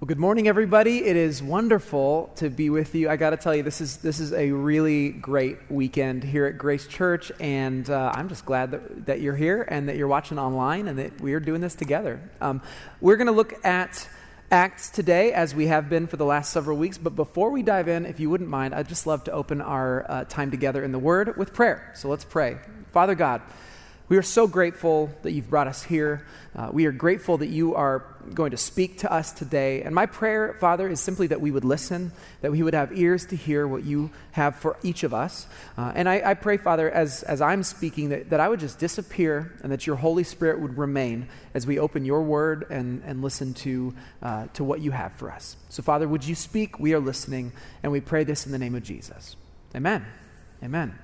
Well, good morning, everybody. It is wonderful to be with you. I got to tell you, this is this is a really great weekend here at Grace Church, and uh, I'm just glad that, that you're here and that you're watching online and that we are doing this together. Um, we're going to look at Acts today, as we have been for the last several weeks. But before we dive in, if you wouldn't mind, I'd just love to open our uh, time together in the Word with prayer. So let's pray. Father God. We are so grateful that you've brought us here. Uh, we are grateful that you are going to speak to us today. And my prayer, Father, is simply that we would listen, that we would have ears to hear what you have for each of us. Uh, and I, I, pray, Father, as, as I'm speaking, that, that I would just disappear and that your Holy Spirit would remain as we open your word and, and listen to, uh, to what you have for us. So, Father, would you speak? We are listening, and we pray this in the name of Jesus. Amen. Amen.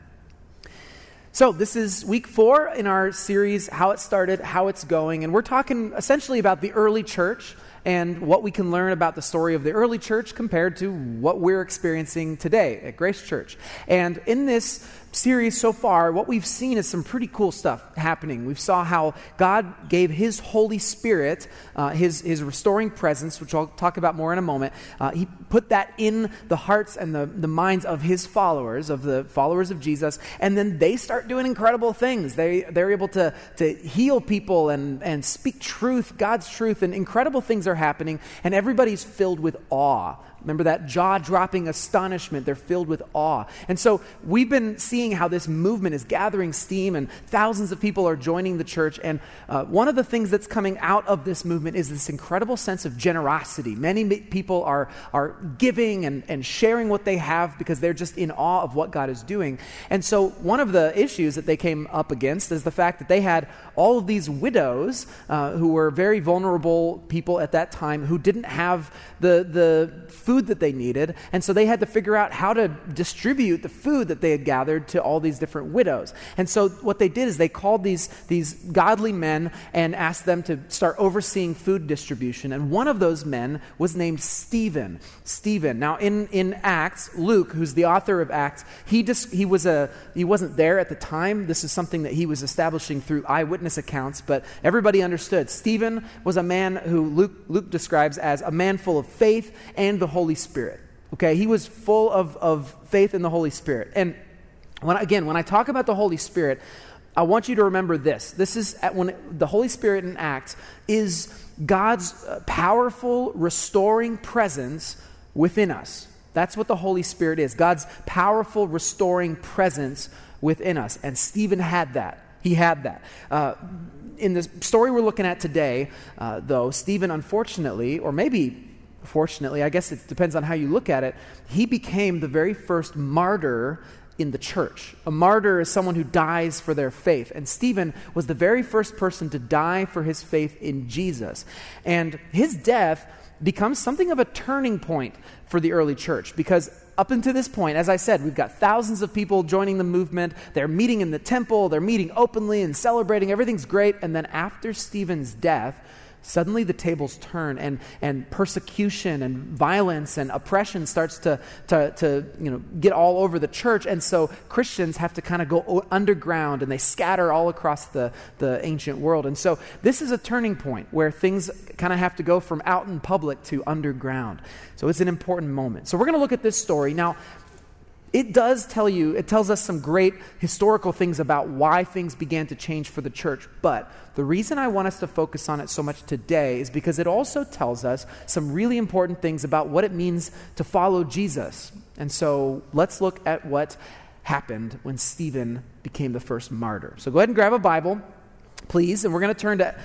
So, this is week four in our series, How It Started, How It's Going. And we're talking essentially about the early church and what we can learn about the story of the early church compared to what we're experiencing today at Grace Church. And in this series so far, what we've seen is some pretty cool stuff happening. We saw how God gave His Holy Spirit, uh, his, his restoring presence, which I'll talk about more in a moment. Uh, he put that in the hearts and the, the minds of His followers, of the followers of Jesus, and then they start doing incredible things. They, they're able to, to heal people and, and speak truth, God's truth, and incredible things are happening, and everybody's filled with awe Remember that jaw dropping astonishment? They're filled with awe. And so we've been seeing how this movement is gathering steam and thousands of people are joining the church. And uh, one of the things that's coming out of this movement is this incredible sense of generosity. Many people are, are giving and, and sharing what they have because they're just in awe of what God is doing. And so one of the issues that they came up against is the fact that they had all of these widows uh, who were very vulnerable people at that time who didn't have the, the food that they needed. And so they had to figure out how to distribute the food that they had gathered to all these different widows. And so what they did is they called these, these godly men and asked them to start overseeing food distribution. And one of those men was named Stephen. Stephen. Now, in, in Acts, Luke, who's the author of Acts, he, just, he, was a, he wasn't there at the time. This is something that he was establishing through eyewitness accounts, but everybody understood. Stephen was a man who Luke, Luke describes as a man full of faith and the Holy Spirit. Okay, he was full of, of faith in the Holy Spirit. And when, again, when I talk about the Holy Spirit, I want you to remember this. This is when the Holy Spirit in Acts is God's uh, powerful, restoring presence within us. That's what the Holy Spirit is God's powerful, restoring presence within us. And Stephen had that. He had that. Uh, in the story we're looking at today, uh, though, Stephen, unfortunately, or maybe fortunately, I guess it depends on how you look at it, he became the very first martyr in the church. A martyr is someone who dies for their faith. And Stephen was the very first person to die for his faith in Jesus. And his death becomes something of a turning point for the early church because up until this point, as I said, we've got thousands of people joining the movement. They're meeting in the temple, they're meeting openly and celebrating. Everything's great. And then after Stephen's death, Suddenly the tables turn and, and persecution and violence and oppression starts to, to, to you know, get all over the church. And so Christians have to kind of go underground and they scatter all across the, the ancient world. And so this is a turning point where things kind of have to go from out in public to underground. So it's an important moment. So we're going to look at this story. Now, it does tell you, it tells us some great historical things about why things began to change for the church. But the reason I want us to focus on it so much today is because it also tells us some really important things about what it means to follow Jesus. And so let's look at what happened when Stephen became the first martyr. So go ahead and grab a Bible, please, and we're going to turn to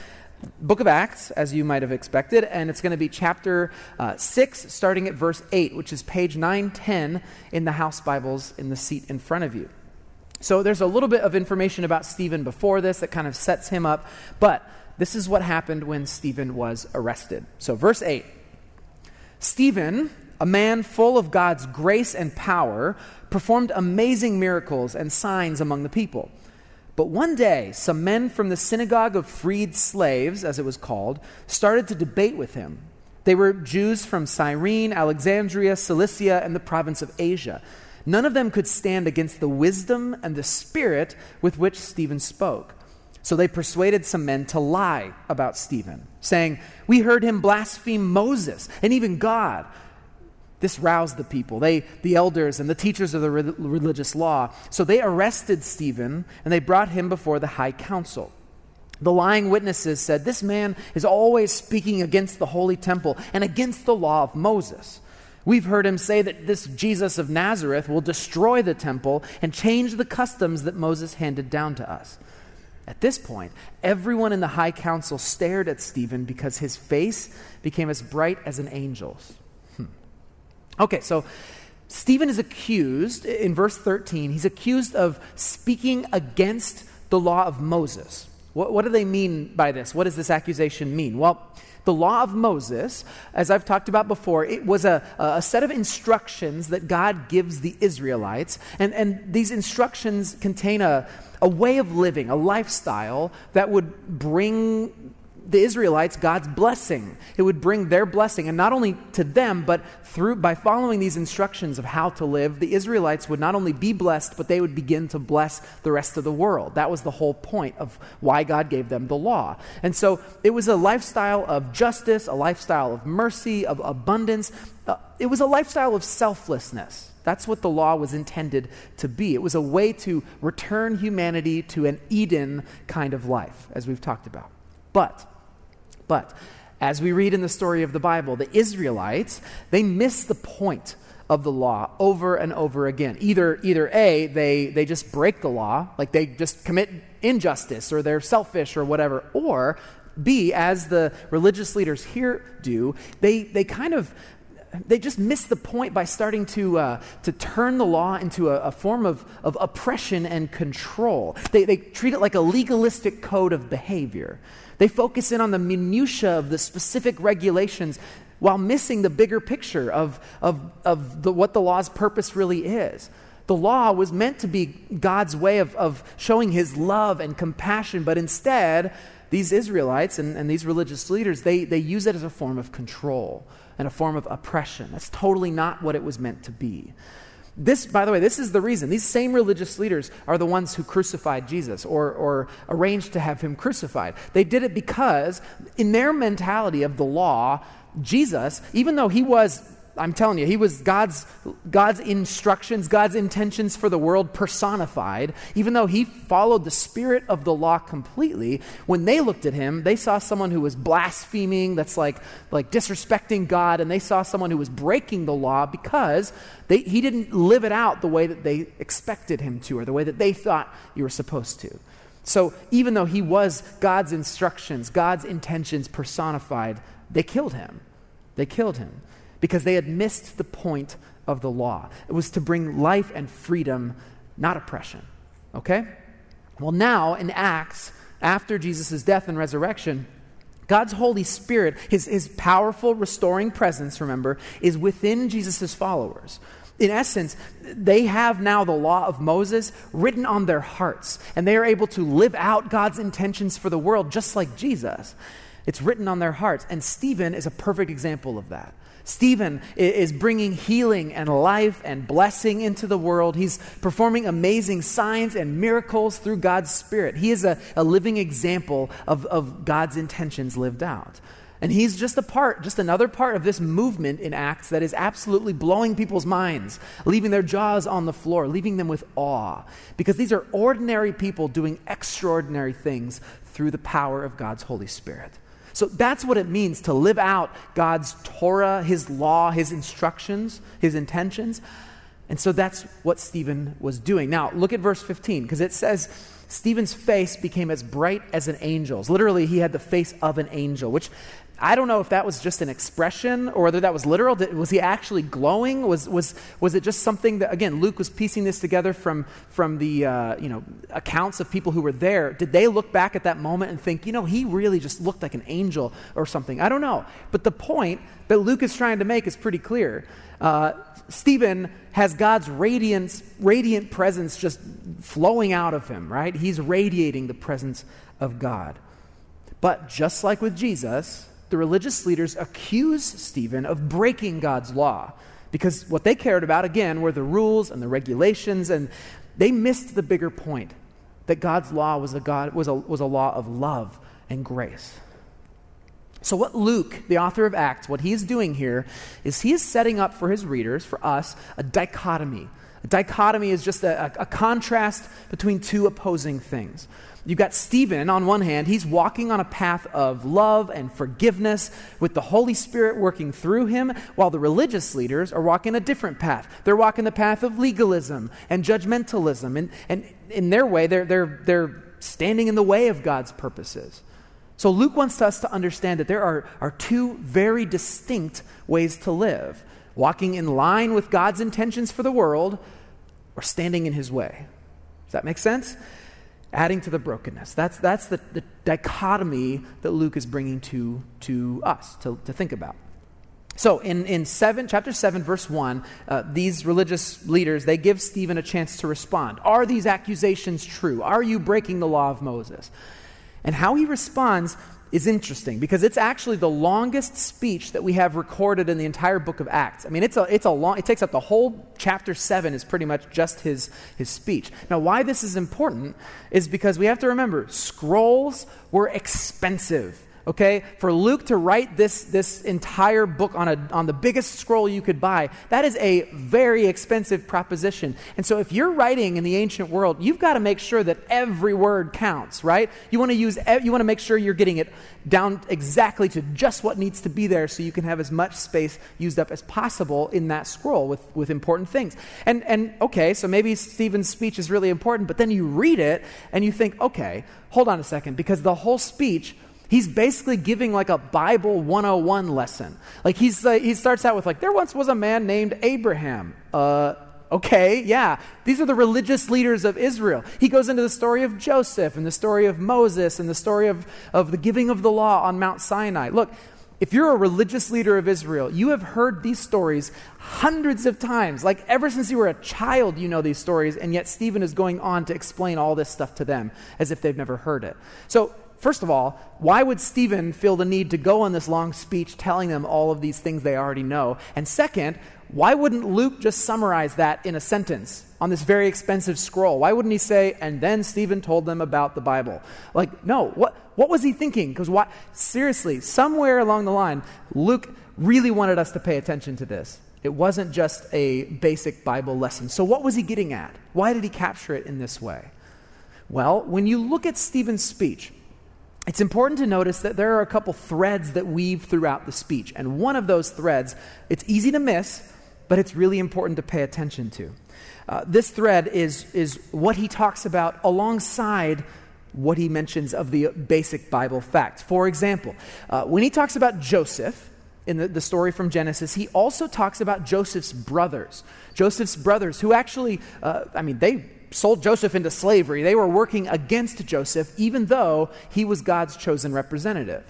book of Acts, as you might have expected, and it's going to be chapter uh, 6, starting at verse 8, which is page 910 in the house Bibles in the seat in front of you. So there's a little bit of information about Stephen before this that kind of sets him up, but this is what happened when Stephen was arrested. So, verse 8 Stephen, a man full of God's grace and power, performed amazing miracles and signs among the people. But one day, some men from the synagogue of freed slaves, as it was called, started to debate with him. They were Jews from Cyrene, Alexandria, Cilicia, and the province of Asia. None of them could stand against the wisdom and the spirit with which Stephen spoke. So they persuaded some men to lie about Stephen, saying, We heard him blaspheme Moses and even God. This roused the people, they, the elders and the teachers of the re- religious law. So they arrested Stephen and they brought him before the high council. The lying witnesses said, This man is always speaking against the holy temple and against the law of Moses. We've heard him say that this Jesus of Nazareth will destroy the temple and change the customs that Moses handed down to us. At this point, everyone in the high council stared at Stephen because his face became as bright as an angel's. Okay, so Stephen is accused, in verse 13, he's accused of speaking against the law of Moses. What, what do they mean by this? What does this accusation mean? Well, the law of Moses, as I've talked about before, it was a, a set of instructions that God gives the Israelites. And, and these instructions contain a, a way of living, a lifestyle that would bring the Israelites God's blessing. It would bring their blessing, and not only to them, but through by following these instructions of how to live, the Israelites would not only be blessed, but they would begin to bless the rest of the world. That was the whole point of why God gave them the law. And so it was a lifestyle of justice, a lifestyle of mercy, of abundance. Uh, it was a lifestyle of selflessness. That's what the law was intended to be. It was a way to return humanity to an Eden kind of life, as we've talked about. But but as we read in the story of the Bible, the Israelites, they miss the point of the law over and over again. Either, either A, they, they just break the law, like they just commit injustice or they're selfish or whatever, or B, as the religious leaders here do, they, they kind of they just miss the point by starting to, uh, to turn the law into a, a, form of, of oppression and control. They, they treat it like a legalistic code of behavior. They focus in on the minutiae of the specific regulations while missing the bigger picture of, of, of the, what the law's purpose really is. The law was meant to be God's way of, of showing his love and compassion, but instead, these Israelites and, and these religious leaders, they, they use it as a form of control and a form of oppression. That's totally not what it was meant to be. This, by the way, this is the reason. These same religious leaders are the ones who crucified Jesus or, or arranged to have him crucified. They did it because, in their mentality of the law, Jesus, even though he was I'm telling you, he was God's, God's instructions, God's intentions for the world personified. Even though he followed the spirit of the law completely, when they looked at him, they saw someone who was blaspheming, that's like, like disrespecting God, and they saw someone who was breaking the law because they, he didn't live it out the way that they expected him to or the way that they thought you were supposed to. So even though he was God's instructions, God's intentions personified, they killed him. They killed him because they had missed the point of the law. It was to bring life and freedom, not oppression. Okay? Well, now in Acts, after Jesus' death and resurrection, God's Holy Spirit, his, his powerful restoring presence, remember, is within Jesus' followers. In essence, they have now the law of Moses written on their hearts, and they are able to live out God's intentions for the world just like Jesus. It's written on their hearts. And Stephen is a perfect example of that. Stephen is bringing healing and life and blessing into the world. He's performing amazing signs and miracles through God's Spirit. He is a, a living example of, of God's intentions lived out. And he's just a part, just another part of this movement in Acts that is absolutely blowing people's minds, leaving their jaws on the floor, leaving them with awe. Because these are ordinary people doing extraordinary things through the power of God's Holy Spirit. So that's what it means to live out God's Torah, His law, His instructions, His intentions. And so that's what Stephen was doing. Now, look at verse 15, because it says, Stephen's face became as bright as an angel's. Literally, he had the face of an angel, which I don't know if that was just an expression or whether that was literal. Was he actually glowing? Was, was, was it just something that, again, Luke was piecing this together from, from the uh, you know, accounts of people who were there. Did they look back at that moment and think, you know, he really just looked like an angel or something? I don't know. But the point that Luke is trying to make is pretty clear. Uh, Stephen has God's radiance, radiant presence just flowing out of him, right? He's radiating the presence of God. But just like with Jesus, the religious leaders accuse Stephen of breaking God's law because what they cared about, again, were the rules and the regulations, and they missed the bigger point. that God's law was a, God, was a, was a law of love and grace. So, what Luke, the author of Acts, what he is doing here is he is setting up for his readers, for us, a dichotomy. A dichotomy is just a, a, contrast between two opposing things. You've got Stephen on one hand, he's walking on a path of love and forgiveness with the Holy Spirit working through him, while the religious leaders are walking a different path. They're walking the path of legalism and judgmentalism. And, and in their way, they're, they're, they're standing in the way of God's purposes. So Luke wants us to understand that there are, are two very distinct ways to live walking in line with God's intentions for the world or standing in his way. Does that make sense? Adding to the brokenness. That's, that's the, the dichotomy that Luke is bringing to, to us to, to think about. So in, in seven, chapter 7, verse 1, uh, these religious leaders, they give Stephen a chance to respond. Are these accusations true? Are you breaking the law of Moses? And how he responds is interesting because it's actually the longest speech that we have recorded in the entire book of Acts. I mean, it's a, it's a long, it takes up the whole chapter 7 is pretty much just his, his speech. Now, why this is important is because we have to remember scrolls were expensive okay? For luke to write this, this entire book on, a, on the biggest scroll you could buy that is a very expensive proposition. And so if you're writing in the ancient world you've got to make sure that every word counts right? You want to use you want to make sure you're getting it down exactly to just what needs to be there so you can have as much space used up as possible in that scroll with, with important things. And and okay so maybe stephen's speech is really important but then you read it and you think okay hold on a second because the whole speech He's basically giving like a Bible 101 lesson. Like he's, uh, he starts out with like, there once was a man named Abraham. Uh, okay, yeah. These are the religious leaders of Israel. He goes into the story of Joseph and the story of Moses and the story of, of the giving of the law on Mount Sinai. Look, if you're a religious leader of Israel, you have heard these stories hundreds of times. Like ever since you were a child, you know these stories, and yet Stephen is going on to explain all this stuff to them as if they've never heard it. So First of all, why would Stephen feel the need to go on this long speech telling them all of these things they already know? And second, why wouldn't Luke just summarize that in a sentence on this very expensive scroll? Why wouldn't he say, and then Stephen told them about the Bible? Like, no, what, what was he thinking? Because what, seriously, somewhere along the line, Luke really wanted us to pay attention to this. It wasn't just a basic Bible lesson. So, what was he getting at? Why did he capture it in this way? Well, when you look at Stephen's speech, it's important to notice that there are a couple threads that weave throughout the speech. And one of those threads, it's easy to miss, but it's really important to pay attention to. Uh, this thread is, is what he talks about alongside what he mentions of the basic Bible facts. For example, uh, when he talks about Joseph, in the, the story from Genesis, he also talks about Joseph's brothers. Joseph's brothers, who actually, uh, I mean, they sold Joseph into slavery. They were working against Joseph, even though he was God's chosen representative.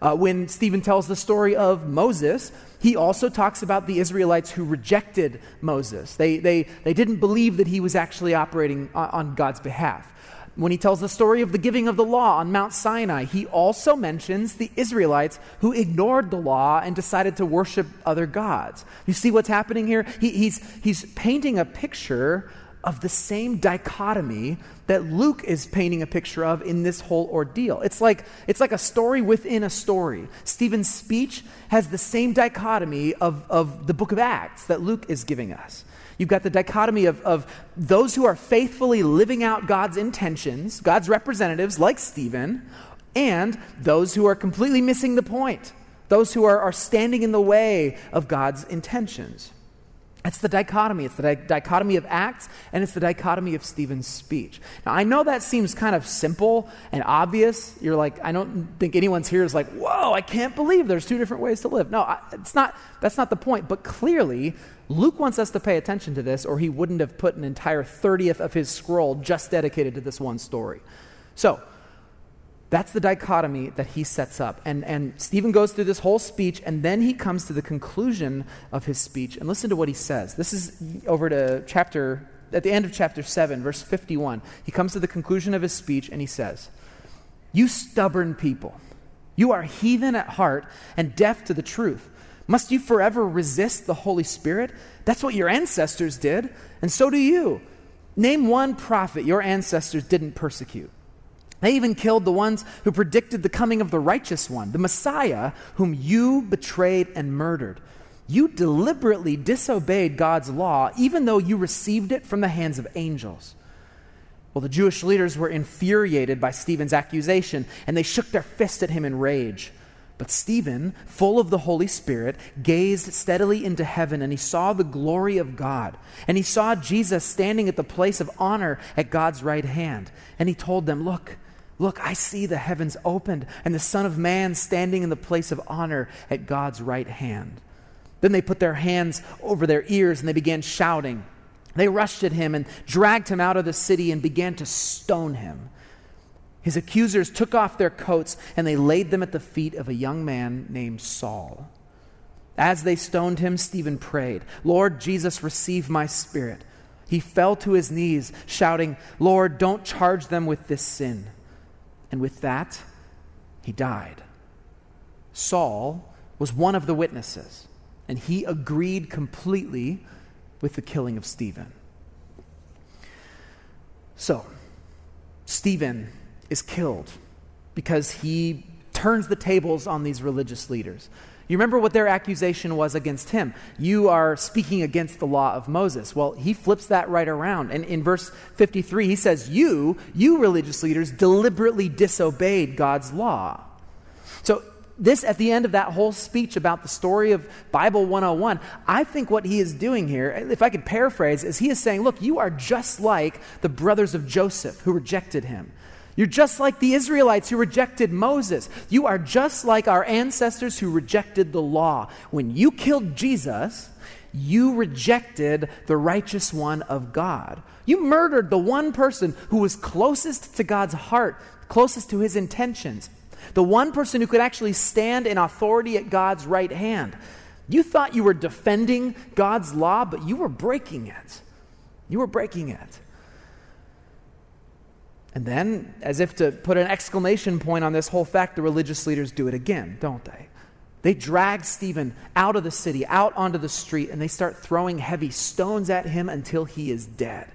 Uh, when Stephen tells the story of Moses, he also talks about the Israelites who rejected Moses. They, they, they didn't believe that he was actually operating on, on God's behalf. When he tells the story of the giving of the law on Mount Sinai, he also mentions the Israelites who ignored the law and decided to worship other gods. You see what's happening here? He, he's, he's painting a picture of the same dichotomy that Luke is painting a picture of in this whole ordeal. It's like, it's like a story within a story. Stephen's speech has the same dichotomy of, of the book of Acts that Luke is giving us. You've got the dichotomy of, of those who are faithfully living out God's intentions, God's representatives like Stephen, and those who are completely missing the point, those who are, are standing in the way of God's intentions. It's the dichotomy. It's the di- dichotomy of Acts, and it's the dichotomy of Stephen's speech. Now, I know that seems kind of simple and obvious. You're like, I don't think anyone's here is like, whoa, I can't believe there's two different ways to live. No, I, it's not, that's not the point. But clearly, Luke wants us to pay attention to this, or he wouldn't have put an entire 30th of his scroll just dedicated to this one story. So, that's the dichotomy that he sets up. And, and Stephen goes through this whole speech, and then he comes to the conclusion of his speech. And listen to what he says. This is over to chapter, at the end of chapter 7, verse 51. He comes to the conclusion of his speech, and he says, You stubborn people, you are heathen at heart and deaf to the truth. Must you forever resist the Holy Spirit? That's what your ancestors did, and so do you. Name one prophet your ancestors didn't persecute. They even killed the ones who predicted the coming of the righteous one, the Messiah, whom you betrayed and murdered. You deliberately disobeyed God's law, even though you received it from the hands of angels. Well, the Jewish leaders were infuriated by Stephen's accusation, and they shook their fist at him in rage. But Stephen, full of the Holy Spirit, gazed steadily into heaven, and he saw the glory of God. And he saw Jesus standing at the place of honor at God's right hand. And he told them, Look, look, I see the heavens opened, and the Son of Man standing in the place of honor at God's right hand. Then they put their hands over their ears, and they began shouting. They rushed at him and dragged him out of the city and began to stone him. His accusers took off their coats and they laid them at the feet of a young man named Saul. As they stoned him, Stephen prayed, Lord Jesus, receive my spirit. He fell to his knees, shouting, Lord, don't charge them with this sin. And with that, he died. Saul was one of the witnesses, and he agreed completely with the killing of Stephen. So, Stephen is killed because he turns the tables on these religious leaders. You remember what their accusation was against him? You are speaking against the law of Moses. Well, he flips that right around. And in verse 53, he says, You, you religious leaders, deliberately disobeyed God's law. So this at the end of that whole speech about the story of Bible 101, I think what he is doing here, if I could paraphrase, is he is saying, Look, you are just like the brothers of Joseph who rejected him. You're just like the Israelites who rejected Moses. You are just like our ancestors who rejected the law. When you killed Jesus, you rejected the righteous one of God. You murdered the one person who was closest to God's heart, closest to his intentions the one person who could actually stand in authority at God's right hand. You thought you were defending God's law, but you were breaking it. You were breaking it. And then, as if to put an exclamation point on this whole fact, the religious leaders do it again, don't they? They drag Stephen out of the city, out onto the street, and they start throwing heavy stones at him until he is dead.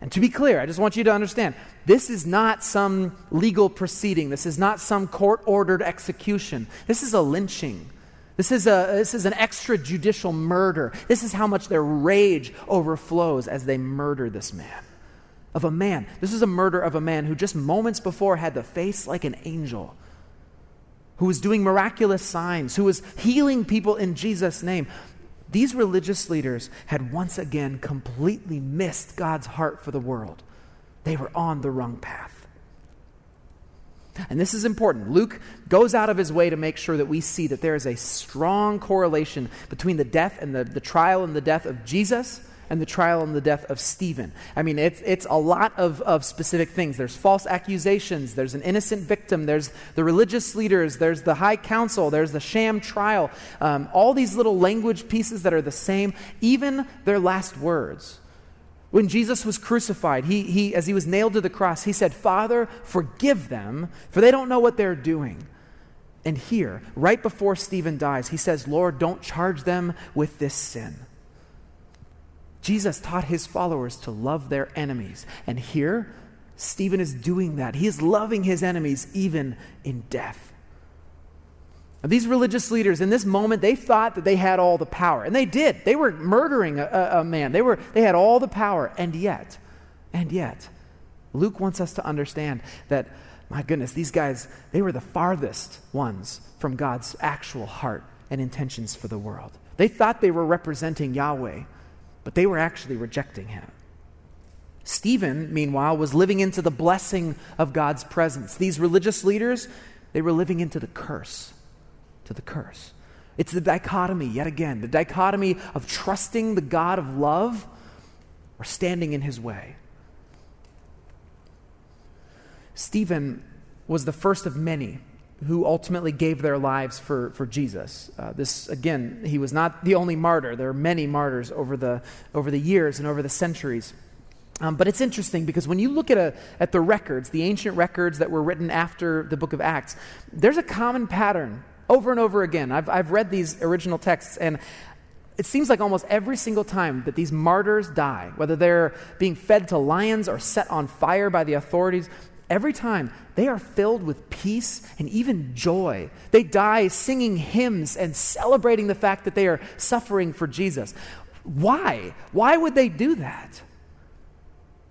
And to be clear, I just want you to understand this is not some legal proceeding. This is not some court ordered execution. This is a lynching. This is, a, this is an extrajudicial murder. This is how much their rage overflows as they murder this man. Of a man. This is a murder of a man who just moments before had the face like an angel, who was doing miraculous signs, who was healing people in Jesus' name. These religious leaders had once again completely missed God's heart for the world. They were on the wrong path. And this is important. Luke goes out of his way to make sure that we see that there is a strong correlation between the death and the, the trial and the death of Jesus and the trial and the death of Stephen. I mean, it's, it's a lot of, of specific things. There's false accusations, there's an innocent victim, there's the religious leaders, there's the high council, there's the sham trial. Um, all these little language pieces that are the same, even their last words. When Jesus was crucified, he, he, as he was nailed to the cross, he said, Father, forgive them, for they don't know what they're doing. And here, right before Stephen dies, he says, Lord, don't charge them with this sin. Jesus taught his followers to love their enemies. And here, Stephen is doing that. He is loving his enemies even in death. Now, these religious leaders, in this moment, they thought that they had all the power. And they did. They were murdering a, a, man, they, were, they had all the power. And yet, and yet, Luke wants us to understand that, my goodness, these guys, they were the farthest ones from God's actual heart and intentions for the world. They thought they were representing Yahweh but they were actually rejecting him. Stephen, meanwhile, was living into the blessing of God's presence. These religious leaders, they were living into the curse, to the curse. It's the dichotomy, yet again, the dichotomy of trusting the God of love or standing in his way. Stephen was the first of many who ultimately gave their lives for, for Jesus. Uh, this, again, he was not the only martyr. There are many martyrs over the, over the years and over the centuries. Um, but it's interesting because when you look at, a, at the records, the ancient records that were written after the book of Acts, there's a common pattern over and over again. I've, I've read these original texts, and it seems like almost every single time that these martyrs die, whether they're being fed to lions or set on fire by the authorities, every time they are filled with peace and even joy. They die singing hymns and celebrating the fact that they are suffering for Jesus. Why? Why would they do that?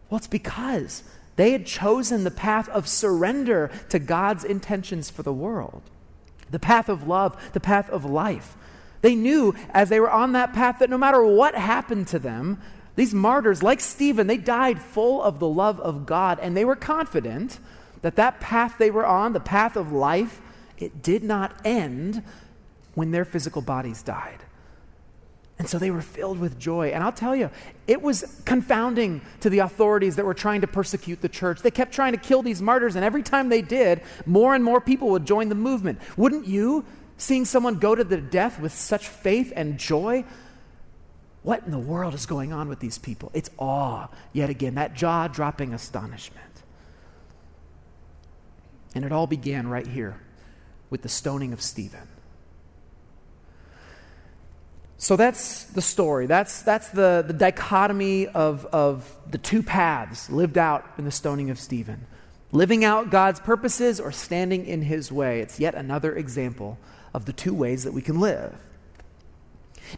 Well, it's because they had chosen the path of surrender to God's intentions for the world, the path of love, the path of life. They knew as they were on that path that no matter what happened to them, these martyrs, like Stephen, they died full of the love of God, and they were confident that that path they were on, the path of life, it did not end when their physical bodies died. And so they were filled with joy. And I'll tell you, it was confounding to the authorities that were trying to persecute the church. They kept trying to kill these martyrs, and every time they did, more and more people would join the movement. Wouldn't you, seeing someone go to the death with such faith and joy? What in the world is going on with these people? It's awe, yet again, that jaw dropping astonishment. And it all began right here with the stoning of Stephen. So that's the story. That's, that's the, the dichotomy of, of the two paths lived out in the stoning of Stephen living out God's purposes or standing in his way. It's yet another example of the two ways that we can live.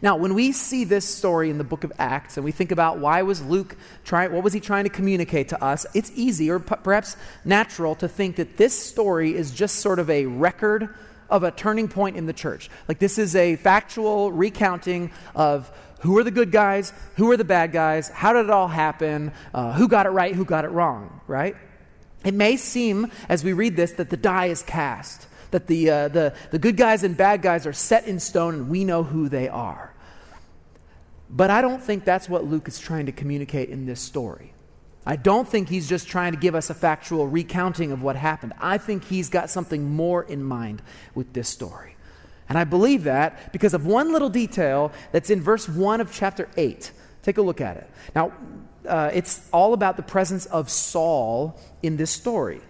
Now, when we see this story in the book of Acts and we think about why was Luke trying, what was he trying to communicate to us, it's easy or p- perhaps natural to think that this story is just sort of a record of a turning point in the church. Like this is a factual recounting of who are the good guys, who are the bad guys, how did it all happen, uh, who got it right, who got it wrong, right? It may seem, as we read this, that the die is cast, that the, uh, the, the good guys and bad guys are set in stone and we know who they are. But I don't think that's what Luke is trying to communicate in this story. I don't think he's just trying to give us a factual recounting of what happened. I think he's got something more in mind with this story. And I believe that because of one little detail that's in verse 1 of chapter 8. Take a look at it. Now, uh, it's all about the presence of Saul in this story.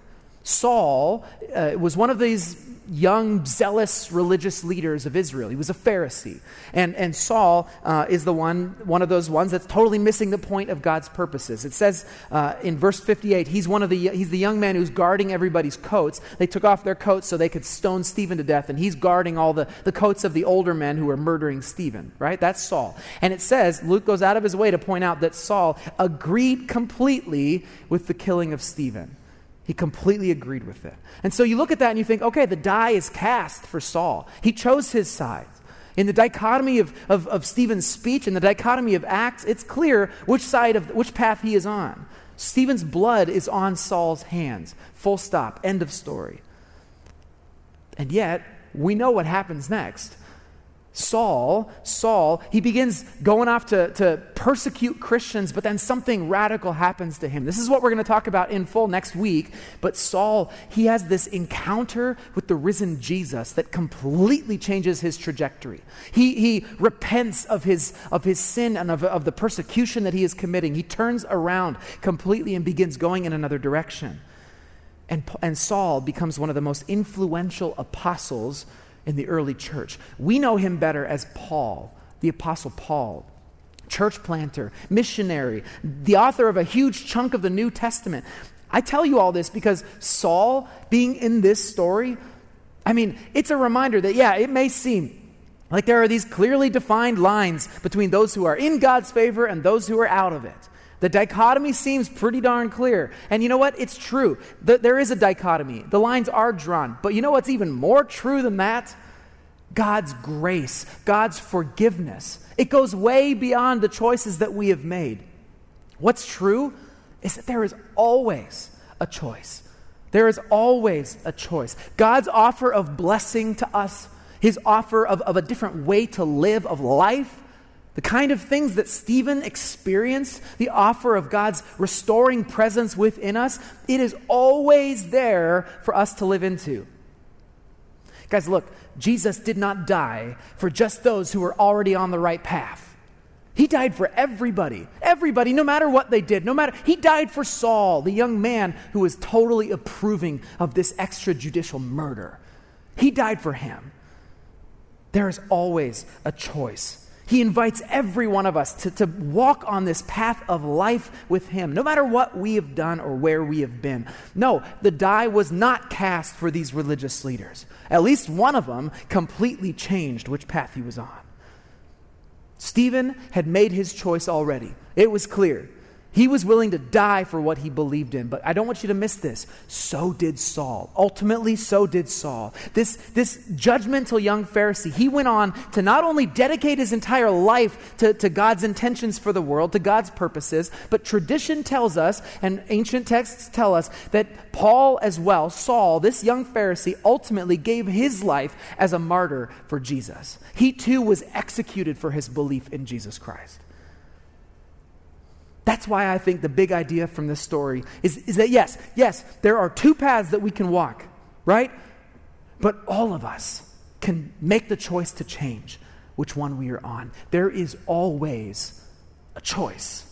Saul uh, was one of these young, zealous religious leaders of Israel. He was a Pharisee. And, and Saul uh, is the one, one of those ones that's totally missing the point of God's purposes. It says uh, in verse 58, he's, one of the, he's the young man who's guarding everybody's coats. They took off their coats so they could stone Stephen to death, and he's guarding all the, the coats of the older men who were murdering Stephen, right? That's Saul. And it says, Luke goes out of his way to point out that Saul agreed completely with the killing of Stephen. He completely agreed with it. And so you look at that and you think, okay, the die is cast for Saul. He chose his side. In the dichotomy of, of, of Stephen's speech and the dichotomy of Acts, it's clear which side of which path he is on. Stephen's blood is on Saul's hands. Full stop. End of story. And yet, we know what happens next. Saul, Saul, he begins going off to, to persecute Christians, but then something radical happens to him. This is what we're going to talk about in full next week. But Saul, he has this encounter with the risen Jesus that completely changes his trajectory. He, he repents of his, of his sin and of, of the persecution that he is committing. He turns around completely and begins going in another direction. And, and Saul becomes one of the most influential apostles in the early church. We know him better as Paul, the Apostle Paul, church planter, missionary, the author of a huge chunk of the New Testament. I tell you all this because Saul being in this story, I mean, it's a reminder that, yeah, it may seem like there are these clearly defined lines between those who are in God's favor and those who are out of it. The dichotomy seems pretty darn clear. And you know what? It's true. The, there is a dichotomy. The lines are drawn. But you know what's even more true than that? God's grace, God's forgiveness. It goes way beyond the choices that we have made. What's true is that there is always a choice. There is always a choice. God's offer of blessing to us, his offer of, of a different way to live, of life, the kind of things that Stephen experienced, the offer of God's restoring presence within us, it is always there for us to live into. Guys, look, Jesus did not die for just those who were already on the right path. He died for everybody. Everybody, no matter what they did, no matter. He died for Saul, the young man who was totally approving of this extrajudicial murder. He died for him. There is always a choice. He invites every one of us to, to walk on this path of life with Him, no matter what we have done or where we have been. No, the die was not cast for these religious leaders. At least one of them completely changed which path he was on. Stephen had made his choice already, it was clear. He was willing to die for what he believed in. But I don't want you to miss this. So did Saul. Ultimately, so did Saul. This, this judgmental young Pharisee, he went on to not only dedicate his entire life to, to God's intentions for the world, to God's purposes, but tradition tells us, and ancient texts tell us, that Paul as well, Saul, this young Pharisee, ultimately gave his life as a martyr for Jesus. He too was executed for his belief in Jesus Christ. That's why I think the big idea from this story is, is that yes, yes, there are two paths that we can walk, right? But all of us can make the choice to change which one we are on. There is always a choice.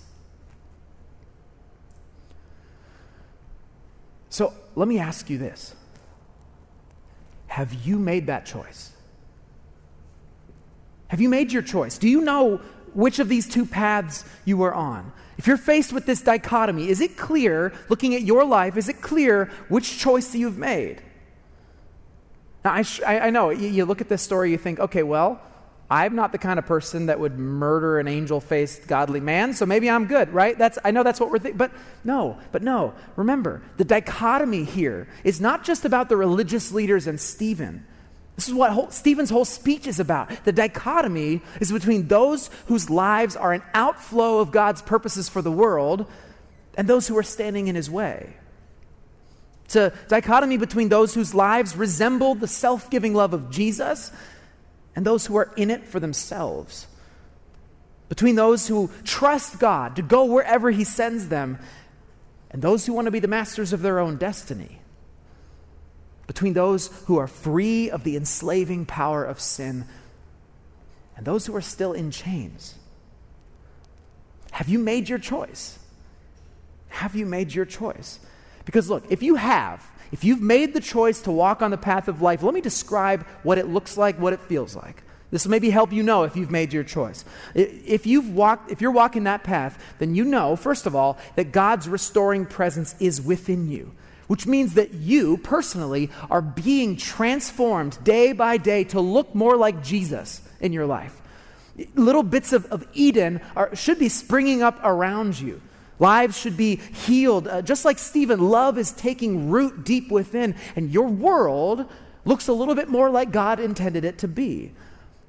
So let me ask you this Have you made that choice? Have you made your choice? Do you know which of these two paths you are on? If you're faced with this dichotomy, is it clear, looking at your life, is it clear which choice you've made? Now, I, sh- I, I know, you, you look at this story, you think, okay, well, I'm not the kind of person that would murder an angel faced godly man, so maybe I'm good, right? That's, I know that's what we're thinking. But no, but no. Remember, the dichotomy here is not just about the religious leaders and Stephen. This is what whole, Stephen's whole speech is about. The dichotomy is between those whose lives are an outflow of God's purposes for the world and those who are standing in his way. It's a dichotomy between those whose lives resemble the self giving love of Jesus and those who are in it for themselves. Between those who trust God to go wherever he sends them and those who want to be the masters of their own destiny between those who are free of the enslaving power of sin and those who are still in chains. Have you made your choice? Have you made your choice? Because look, if you have, if you've made the choice to walk on the path of life, let me describe what it looks like, what it feels like. This will maybe help you know if you've made your choice. If you've walked, if you're walking that path, then you know, first of all, that God's restoring presence is within you which means that you personally are being transformed day by day to look more like Jesus in your life. Little bits of, of Eden are, should be springing up around you. Lives should be healed. Uh, just like Stephen, love is taking root deep within, and your world looks a little bit more like God intended it to be.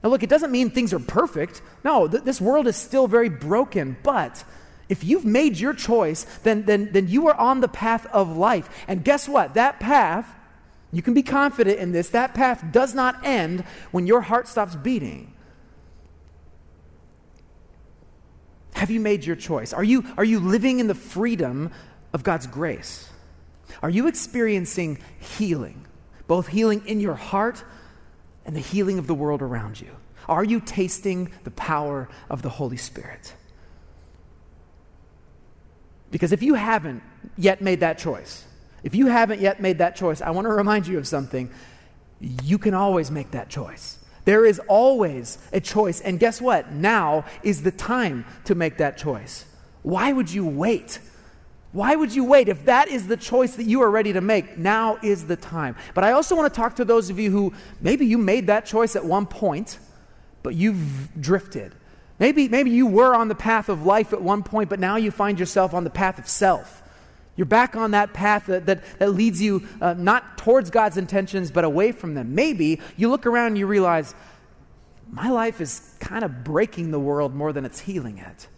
Now, look, it doesn't mean things are perfect. No, th- this world is still very broken, but if you've made your choice, then, then, then you are on the path of life. And guess what? That path, you can be confident in this, that path does not end when your heart stops beating. Have you made your choice? Are you, are you living in the freedom of God's grace? Are you experiencing healing, both healing in your heart and the healing of the world around you? Are you tasting the power of the Holy Spirit? Because if you haven't yet made that choice, if you haven't yet made that choice, I want to remind you of something. You can always make that choice. There is always a choice. And guess what? Now is the time to make that choice. Why would you wait? Why would you wait? If that is the choice that you are ready to make, now is the time. But I also want to talk to those of you who maybe you made that choice at one point, but you've drifted Maybe, maybe you were on the path of life at one point, but now you find yourself on the path of self. You're back on that path that, that, that leads you uh, not towards God's intentions, but away from them. Maybe you look around and you realize, my life is kind of breaking the world more than it's healing it.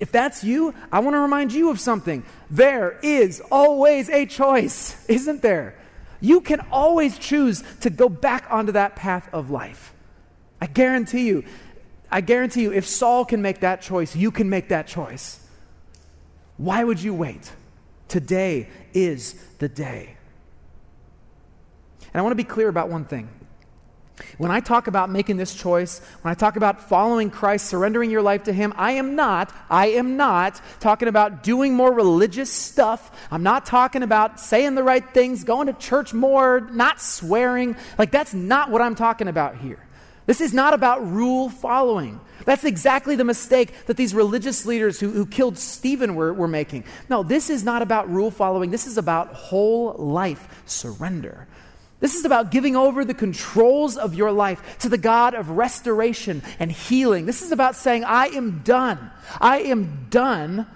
If that's you, I want to remind you of something. There is always a choice, isn't there? You can always choose to go back onto that path of life. I guarantee you, I guarantee you, if Saul can make that choice, you can make that choice. Why would you wait? Today is the day. And I want to be clear about one thing. When I talk about making this choice, when I talk about following Christ, surrendering your life to Him, I am not, I am not talking about doing more religious stuff. I'm not talking about saying the right things, going to church more, not swearing. Like, that's not what I'm talking about here. This is not about rule following. That's exactly the mistake that these religious leaders who, who killed Stephen were, were making. No, this is not about rule following. This is about whole life surrender. This is about giving over the controls of your life to the God of restoration and healing. This is about saying, I am done. I am done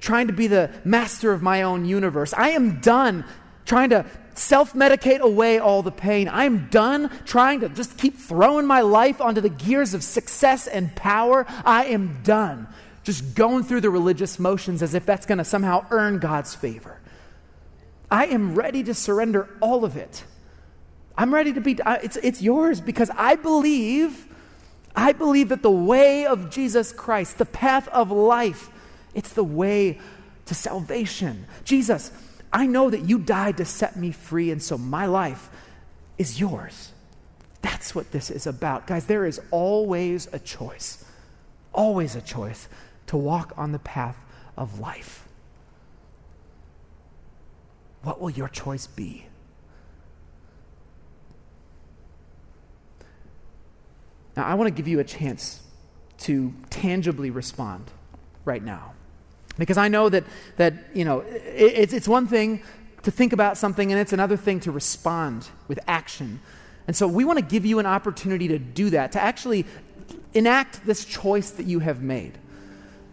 trying to be the master of my own universe. I am done trying to self medicate away all the pain. I'm done trying to just keep throwing my life onto the gears of success and power. I am done just going through the religious motions as if that's going to somehow earn God's favor. I am ready to surrender all of it. I'm ready to be, it's, it's yours because I believe, I believe that the way of Jesus Christ, the path of life, it's the way to salvation. Jesus, I know that you died to set me free, and so my life is yours. That's what this is about. Guys, there is always a choice, always a choice to walk on the path of life. What will your choice be? Now, I want to give you a chance to tangibly respond right now. Because I know that, that you know, it, it's, it's one thing to think about something, and it's another thing to respond with action. And so we want to give you an opportunity to do that, to actually enact this choice that you have made.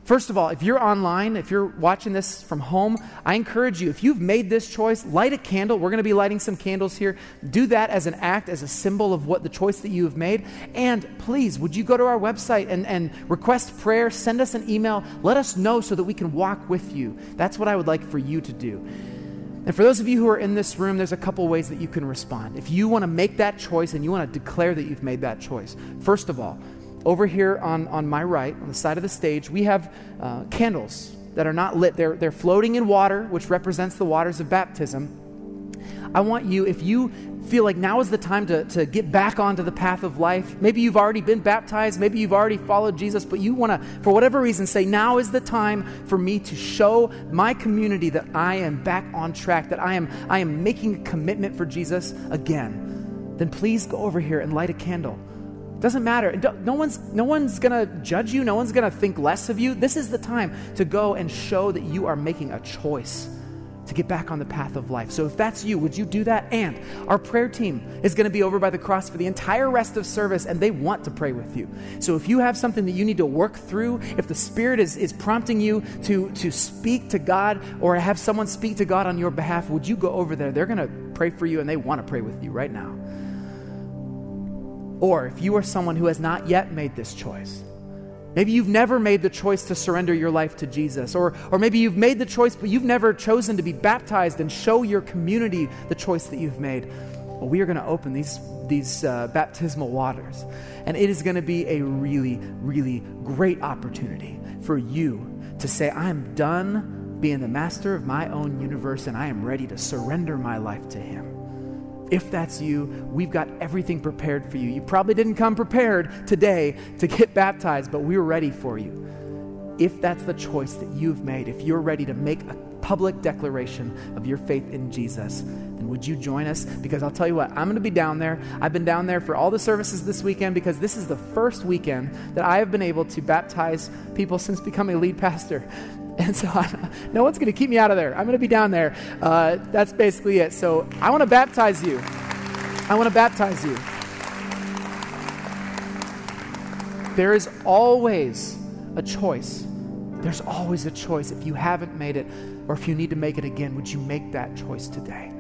First of all, if you're online, if you're watching this from home, I encourage you, if you've made this choice, light a candle. We're going to be lighting some candles here. Do that as an act, as a symbol of what the choice that you have made. And please, would you go to our website and, and request prayer? Send us an email. Let us know so that we can walk with you. That's what I would like for you to do. And for those of you who are in this room, there's a couple ways that you can respond. If you want to make that choice and you want to declare that you've made that choice, first of all, over here on, on my right, on the side of the stage, we have uh, candles that are not lit. They're, they're floating in water, which represents the waters of baptism. I want you, if you feel like now is the time to, to get back onto the path of life, maybe you've already been baptized, maybe you've already followed Jesus, but you want to, for whatever reason, say, now is the time for me to show my community that I am back on track, that I am, I am making a commitment for Jesus again, then please go over here and light a candle doesn't matter. No one's, no one's going to judge you. No one's going to think less of you. This is the time to go and show that you are making a choice to get back on the path of life. So if that's you, would you do that? And our prayer team is going to be over by the cross for the entire rest of service, and they want to pray with you. So if you have something that you need to work through, if the Spirit is, is prompting you to, to speak to God or have someone speak to God on your behalf, would you go over there? They're going to pray for you, and they want to pray with you right now. Or if you are someone who has not yet made this choice, maybe you've never made the choice to surrender your life to Jesus, or, or maybe you've made the choice, but you've never chosen to be baptized and show your community the choice that you've made. Well, we are going to open these, these uh, baptismal waters, and it is going to be a really, really great opportunity for you to say, I'm done being the master of my own universe, and I am ready to surrender my life to Him. If that's you, we've got everything prepared for you. You probably didn't come prepared today to get baptized, but we're ready for you. If that's the choice that you've made, if you're ready to make a public declaration of your faith in Jesus, then would you join us? Because I'll tell you what, I'm going to be down there. I've been down there for all the services this weekend because this is the first weekend that I have been able to baptize people since becoming a lead pastor. And so I, no one's going to keep me out of there. I'm going to be down there. Uh, that's basically it. So I want to baptize you. I want to baptize you. There is always a choice. There's always a choice. If you haven't made it or if you need to make it again, would you make that choice today?